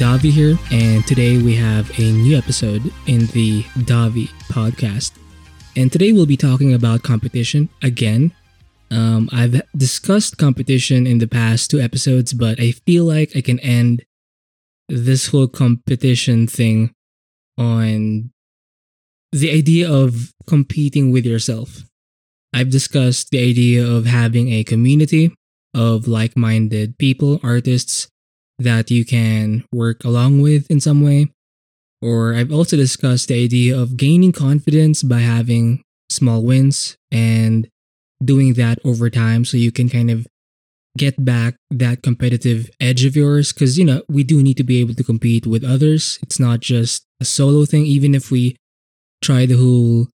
Davi here, and today we have a new episode in the Davi podcast. And today we'll be talking about competition again. Um, I've discussed competition in the past two episodes, but I feel like I can end this whole competition thing on the idea of competing with yourself. I've discussed the idea of having a community of like minded people, artists that you can work along with in some way. Or I've also discussed the idea of gaining confidence by having small wins and doing that over time so you can kind of get back that competitive edge of yours. Because you know we do need to be able to compete with others. It's not just a solo thing. Even if we try the whole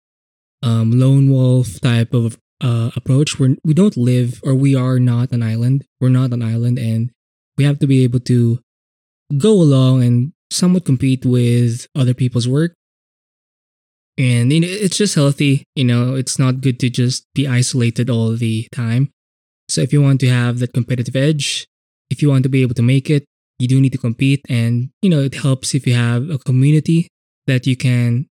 um, lone wolf type of uh, approach we're, we don't live or we are not an island. We're not an island and we have to be able to go along and somewhat compete with other people's work. And it's just healthy you know it's not good to just be isolated all the time. So if you want to have that competitive edge if you want to be able to make it you do need to compete. And you know it helps if you have a community that you can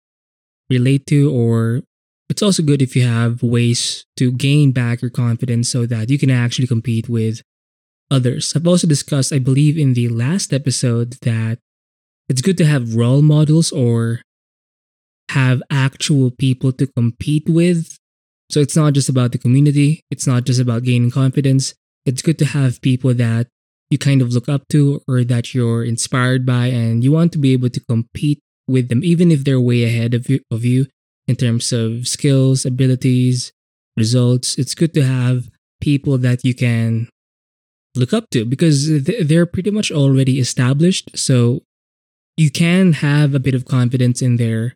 relate to or it's also good if you have ways to gain back your confidence so that you can actually compete with others. I've also discussed, I believe, in the last episode that it's good to have role models or have actual people to compete with. So it's not just about the community, it's not just about gaining confidence. It's good to have people that you kind of look up to or that you're inspired by and you want to be able to compete with them even if they're way ahead of you, of you in terms of skills, abilities, results. It's good to have people that you can look up to because they're pretty much already established. So you can have a bit of confidence in their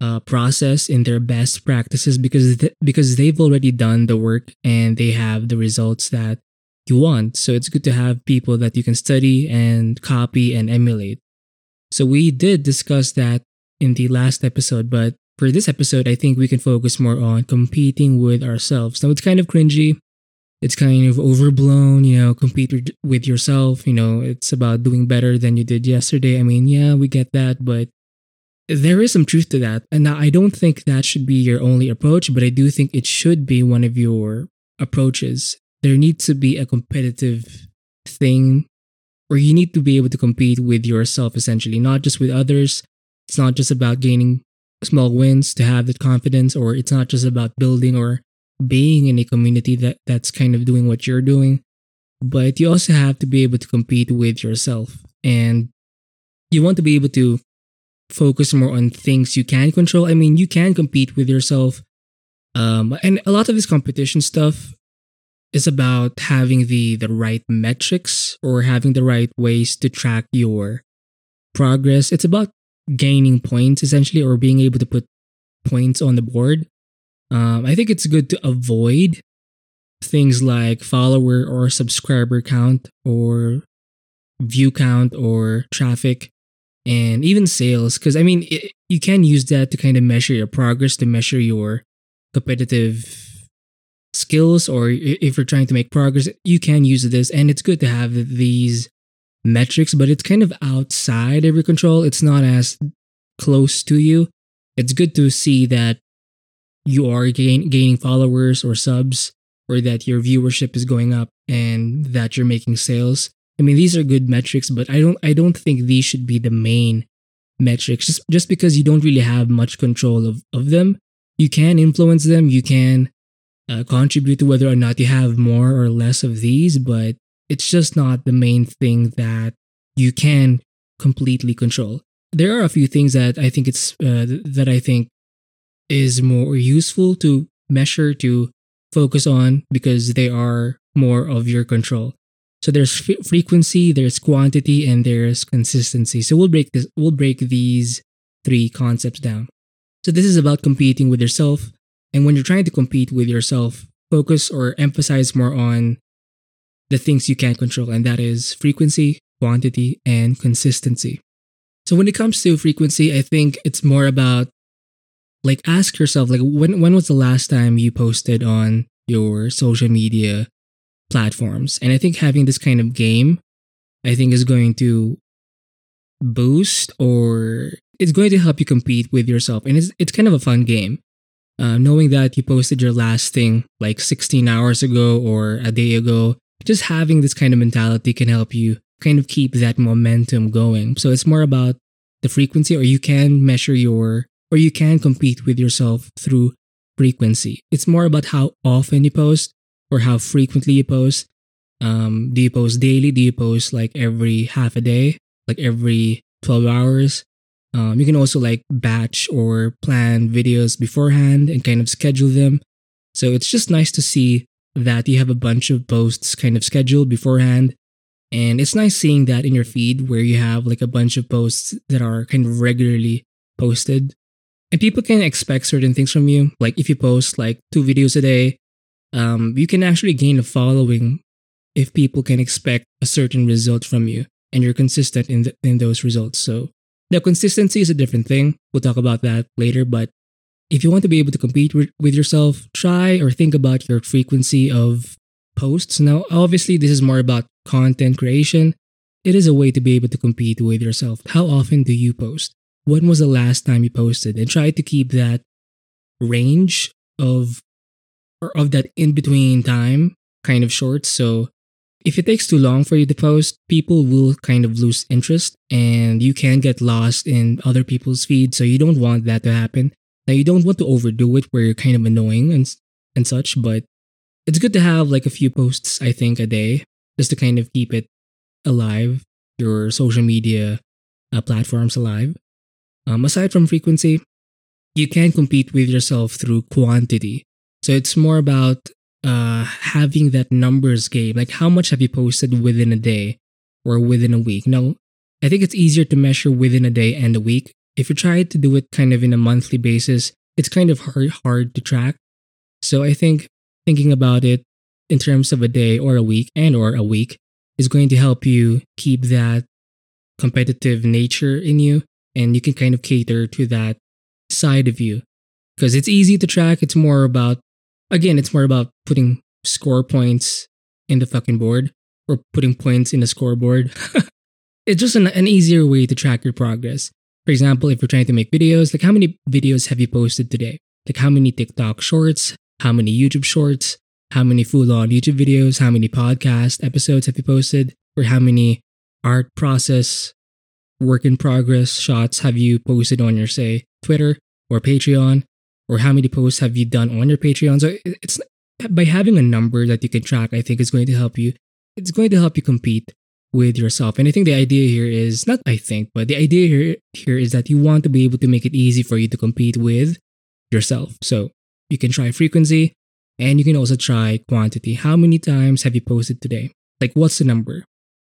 uh, process, in their best practices because th- because they've already done the work and they have the results that you want. So it's good to have people that you can study and copy and emulate. So we did discuss that in the last episode, but for this episode, I think we can focus more on competing with ourselves. Now, it's kind of cringy. It's kind of overblown, you know, compete with yourself. You know, it's about doing better than you did yesterday. I mean, yeah, we get that, but there is some truth to that. And I don't think that should be your only approach, but I do think it should be one of your approaches. There needs to be a competitive thing, or you need to be able to compete with yourself essentially, not just with others. It's not just about gaining small wins to have that confidence or it's not just about building or being in a community that that's kind of doing what you're doing but you also have to be able to compete with yourself. And you want to be able to focus more on things you can control. I mean you can compete with yourself um, and a lot of this competition stuff is about having the the right metrics or having the right ways to track your progress. It's about gaining points essentially or being able to put points on the board. Um, I think it's good to avoid things like follower or subscriber count or view count or traffic and even sales because i mean it, you can use that to kind of measure your progress to measure your competitive skills or if you're trying to make progress you can use this and it's good to have these metrics, but it's kind of outside of your control. It's not as close to you. It's good to see that you are gain, gaining followers or subs, or that your viewership is going up and that you're making sales. I mean, these are good metrics, but I don't I don't think these should be the main metrics. Just just because you don't really have much control of, of them, you can influence them. You can uh, contribute to whether or not you have more or less of these, but it's just not the main thing that you can completely control. There are a few things that I think it's uh, that I think is more useful to measure to focus on because they are more of your control. So there's f- frequency, there's quantity, and there's consistency. So we'll break this. We'll break these three concepts down. So this is about competing with yourself, and when you're trying to compete with yourself, focus or emphasize more on the things you can control, and that is frequency, quantity, and consistency. So when it comes to frequency, I think it's more about like ask yourself like when when was the last time you posted on your social media platforms? And I think having this kind of game I think is going to boost or it's going to help you compete with yourself. And it's, it's kind of a fun game. Uh, knowing that you posted your last thing like 16 hours ago or a day ago, just having this kind of mentality can help you kind of keep that momentum going. So it's more about the frequency, or you can measure your, or you can compete with yourself through frequency. It's more about how often you post or how frequently you post. Um, do you post daily? Do you post like every half a day, like every 12 hours? Um, you can also like batch or plan videos beforehand and kind of schedule them. So it's just nice to see that you have a bunch of posts kind of scheduled beforehand. And it's nice seeing that in your feed where you have like a bunch of posts that are kind of regularly posted. And people can expect certain things from you. Like if you post like two videos a day, um, you can actually gain a following if people can expect a certain result from you and you're consistent in, the, in those results. So now consistency is a different thing. We'll talk about that later, but if you want to be able to compete with yourself, try or think about your frequency of posts. Now, obviously, this is more about content creation. It is a way to be able to compete with yourself. How often do you post? When was the last time you posted? And try to keep that range of or of that in between time kind of short. So if it takes too long for you to post, people will kind of lose interest and you can get lost in other people's feeds. So you don't want that to happen. Now you don't want to overdo it where you're kind of annoying and and such, but it's good to have like a few posts I think a day just to kind of keep it alive, your social media uh, platforms alive. Um, aside from frequency, you can compete with yourself through quantity. So it's more about uh, having that numbers game. Like how much have you posted within a day or within a week? Now, I think it's easier to measure within a day and a week if you try to do it kind of in a monthly basis, it's kind of hard hard to track. So I think thinking about it in terms of a day or a week and or a week is going to help you keep that competitive nature in you and you can kind of cater to that side of you because it's easy to track it's more about again it's more about putting score points in the fucking board or putting points in the scoreboard it's just an, an easier way to track your progress for example, if you're trying to make videos, like how many videos have you posted today? Like how many TikTok shorts? How many YouTube shorts? How many full on YouTube videos? How many podcast episodes have you posted? Or how many art process, work in progress shots have you posted on your, say, Twitter or Patreon? Or how many posts have you done on your Patreon? So it's by having a number that you can track, I think is going to help you. It's going to help you compete with yourself. And I think the idea here is not I think, but the idea here here is that you want to be able to make it easy for you to compete with yourself. So you can try frequency and you can also try quantity. How many times have you posted today? Like what's the number?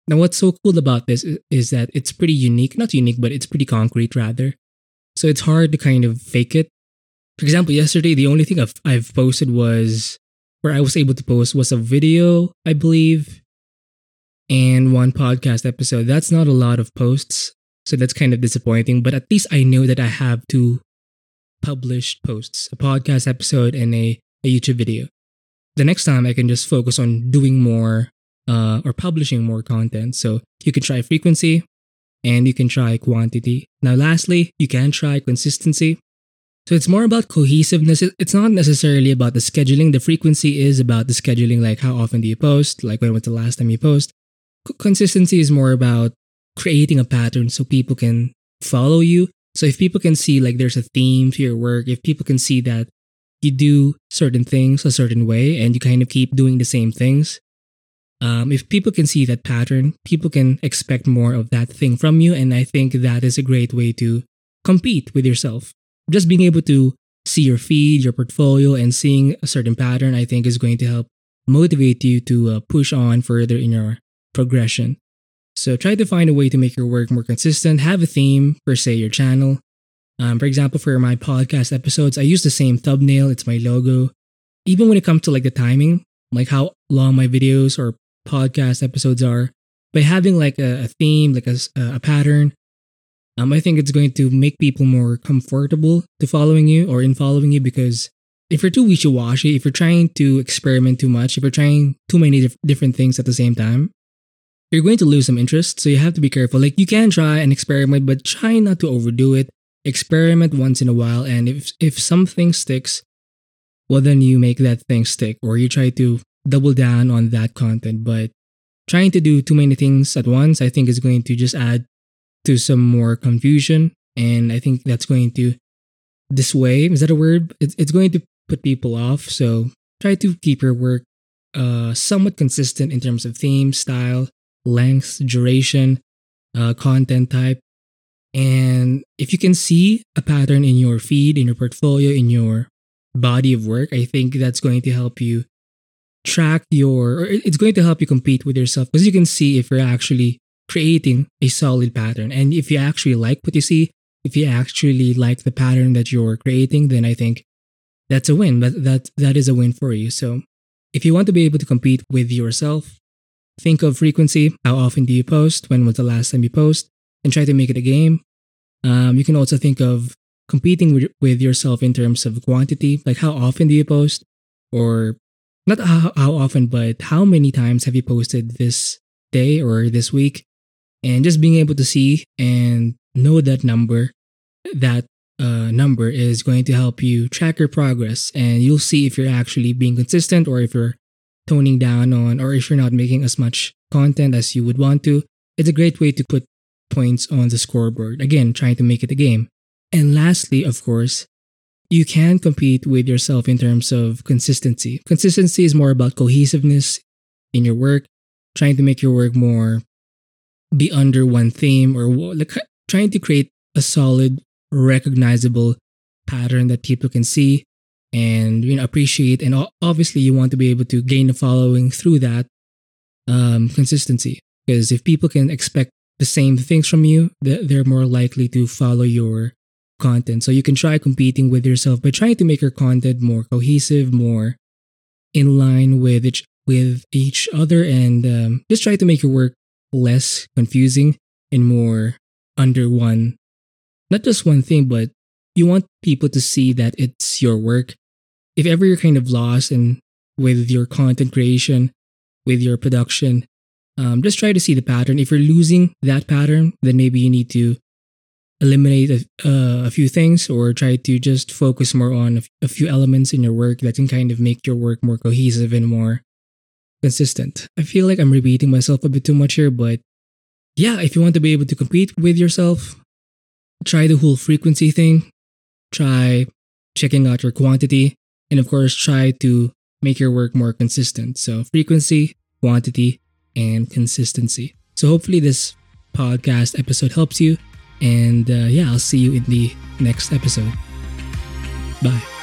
Now what's so cool about this is that it's pretty unique, not unique, but it's pretty concrete rather. So it's hard to kind of fake it. For example, yesterday the only thing I've, I've posted was where I was able to post was a video, I believe, and one podcast episode. That's not a lot of posts. So that's kind of disappointing, but at least I know that I have two published posts a podcast episode and a, a YouTube video. The next time I can just focus on doing more uh, or publishing more content. So you can try frequency and you can try quantity. Now, lastly, you can try consistency. So it's more about cohesiveness. It's not necessarily about the scheduling. The frequency is about the scheduling, like how often do you post, like when was the last time you post consistency is more about creating a pattern so people can follow you. So if people can see like there's a theme to your work, if people can see that you do certain things a certain way and you kind of keep doing the same things, um, if people can see that pattern, people can expect more of that thing from you. And I think that is a great way to compete with yourself. Just being able to see your feed, your portfolio, and seeing a certain pattern, I think is going to help motivate you to uh, push on further in your progression. So try to find a way to make your work more consistent. Have a theme for, say, your channel. Um, for example, for my podcast episodes, I use the same thumbnail. It's my logo. Even when it comes to like the timing, like how long my videos or podcast episodes are, by having like a, a theme, like a, a pattern, um, I think it's going to make people more comfortable to following you or in following you because if you're too wishy-washy, if you're trying to experiment too much, if you're trying too many dif- different things at the same time, you're going to lose some interest. So you have to be careful. Like you can try and experiment, but try not to overdo it. Experiment once in a while, and if if something sticks, well then you make that thing stick, or you try to double down on that content. But trying to do too many things at once, I think is going to just add to some more confusion, and I think that's going to dissuade. Is that a word? It's going to put people off. So try to keep your work uh, somewhat consistent in terms of theme, style, length, duration, uh, content type. And if you can see a pattern in your feed, in your portfolio, in your body of work, I think that's going to help you track your, it's going to help you compete with yourself because you can see if you're actually creating a solid pattern. And if you actually like what you see, if you actually like the pattern that you're creating, then I think that's a win. That that that is a win for you. So if you want to be able to compete with yourself, think of frequency. How often do you post? When was the last time you post? And try to make it a game. Um, you can also think of competing with yourself in terms of quantity. Like how often do you post? Or not how, how often, but how many times have you posted this day or this week? And just being able to see and know that number, that uh, number is going to help you track your progress and you'll see if you're actually being consistent or if you're toning down on or if you're not making as much content as you would want to. It's a great way to put points on the scoreboard. Again, trying to make it a game. And lastly, of course, you can compete with yourself in terms of consistency. Consistency is more about cohesiveness in your work, trying to make your work more be under one theme or like trying to create a solid recognizable pattern that people can see and you know appreciate and obviously you want to be able to gain a following through that um, consistency because if people can expect the same things from you they're more likely to follow your content so you can try competing with yourself by trying to make your content more cohesive more in line with each with each other and um, just try to make your work less confusing and more under one not just one thing, but you want people to see that it's your work. If ever you're kind of lost and with your content creation, with your production, um, just try to see the pattern. If you're losing that pattern, then maybe you need to eliminate a, uh, a few things or try to just focus more on a few elements in your work that can kind of make your work more cohesive and more consistent. I feel like I'm repeating myself a bit too much here, but yeah, if you want to be able to compete with yourself, try the whole frequency thing, try checking out your quantity, and of course, try to make your work more consistent. So, frequency, quantity, and consistency. So, hopefully, this podcast episode helps you. And uh, yeah, I'll see you in the next episode. Bye.